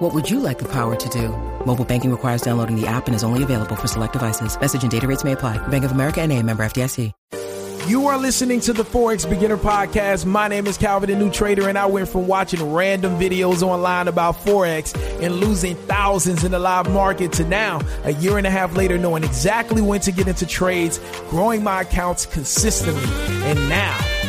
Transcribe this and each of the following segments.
What would you like the power to do? Mobile banking requires downloading the app and is only available for select devices. Message and data rates may apply. Bank of America and a member FDIC. You are listening to the Forex Beginner Podcast. My name is Calvin, the new trader, and I went from watching random videos online about Forex and losing thousands in the live market to now, a year and a half later, knowing exactly when to get into trades, growing my accounts consistently. And now,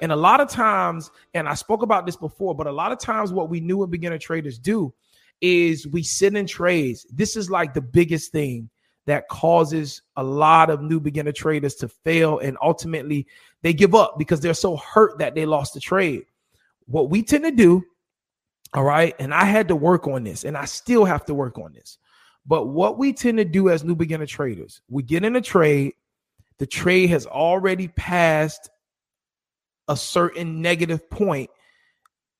And a lot of times, and I spoke about this before, but a lot of times what we knew and beginner traders do is we sit in trades. This is like the biggest thing that causes a lot of new beginner traders to fail and ultimately they give up because they're so hurt that they lost the trade. What we tend to do, all right, and I had to work on this and I still have to work on this. But what we tend to do as new beginner traders, we get in a trade, the trade has already passed a certain negative point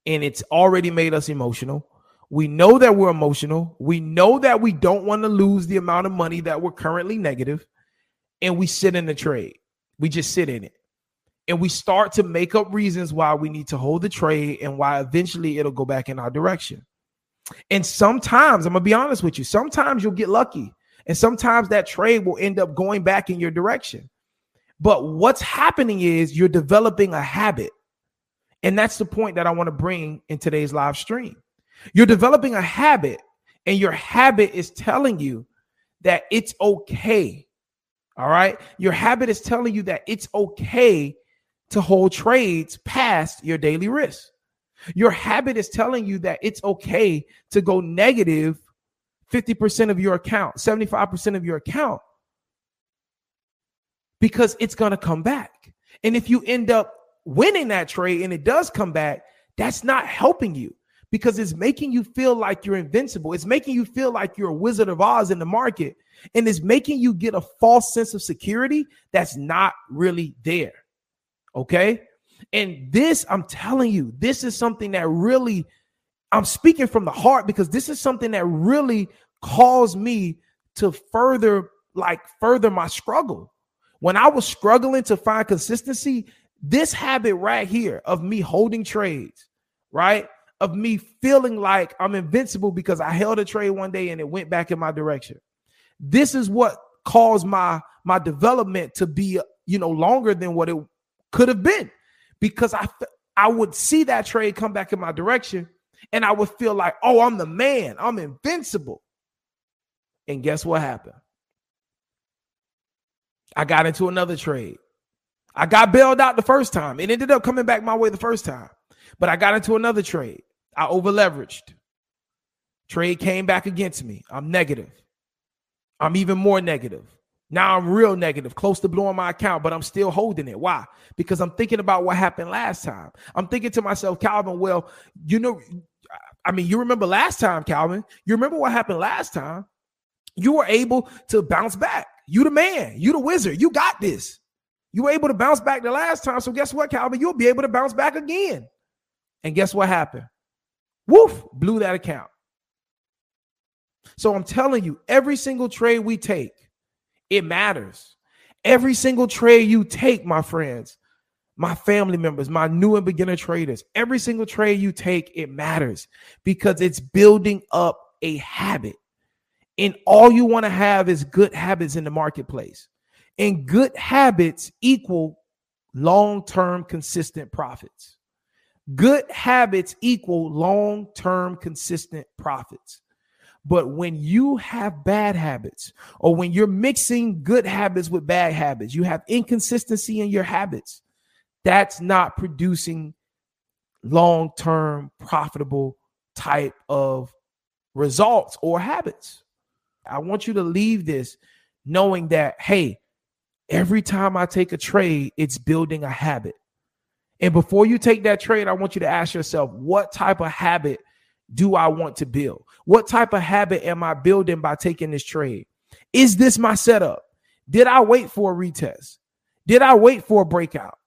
and it's already made us emotional. We know that we're emotional. We know that we don't want to lose the amount of money that we're currently negative, and we sit in the trade. We just sit in it. And we start to make up reasons why we need to hold the trade and why eventually it'll go back in our direction. And sometimes, I'm going to be honest with you, sometimes you'll get lucky. And sometimes that trade will end up going back in your direction. But what's happening is you're developing a habit. And that's the point that I want to bring in today's live stream. You're developing a habit, and your habit is telling you that it's okay. All right. Your habit is telling you that it's okay to hold trades past your daily risk. Your habit is telling you that it's okay to go negative 50% of your account, 75% of your account because it's going to come back. And if you end up winning that trade and it does come back, that's not helping you because it's making you feel like you're invincible. It's making you feel like you're a Wizard of Oz in the market. And it's making you get a false sense of security that's not really there. Okay. And this, I'm telling you, this is something that really, I'm speaking from the heart because this is something that really caused me to further, like, further my struggle. When I was struggling to find consistency, this habit right here of me holding trades, right? Of me feeling like I'm invincible because I held a trade one day and it went back in my direction. This is what caused my my development to be, you know, longer than what it could have been because I I would see that trade come back in my direction and I would feel like, "Oh, I'm the man. I'm invincible." And guess what happened? I got into another trade. I got bailed out the first time. It ended up coming back my way the first time. But I got into another trade. I overleveraged. Trade came back against me. I'm negative. I'm even more negative. Now I'm real negative, close to blowing my account, but I'm still holding it. Why? Because I'm thinking about what happened last time. I'm thinking to myself, Calvin, well, you know, I mean, you remember last time, Calvin. You remember what happened last time. You were able to bounce back. You the man. You the wizard. You got this. You were able to bounce back the last time. So guess what, Calvin? You'll be able to bounce back again. And guess what happened? Woof, blew that account. So I'm telling you, every single trade we take, it matters. Every single trade you take, my friends, my family members, my new and beginner traders, every single trade you take, it matters because it's building up a habit. And all you want to have is good habits in the marketplace. And good habits equal long term consistent profits. Good habits equal long term consistent profits. But when you have bad habits, or when you're mixing good habits with bad habits, you have inconsistency in your habits, that's not producing long term profitable type of results or habits. I want you to leave this knowing that, hey, every time I take a trade, it's building a habit. And before you take that trade, I want you to ask yourself, what type of habit do I want to build? What type of habit am I building by taking this trade? Is this my setup? Did I wait for a retest? Did I wait for a breakout?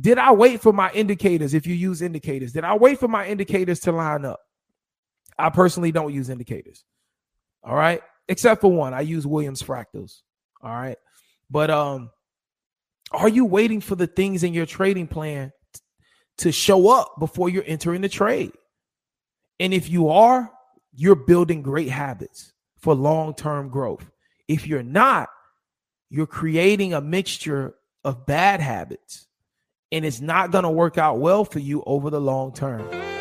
Did I wait for my indicators? If you use indicators, did I wait for my indicators to line up? I personally don't use indicators. All right. Except for one, I use Williams fractals. All right. But um, are you waiting for the things in your trading plan t- to show up before you're entering the trade? And if you are, you're building great habits for long term growth. If you're not, you're creating a mixture of bad habits, and it's not going to work out well for you over the long term.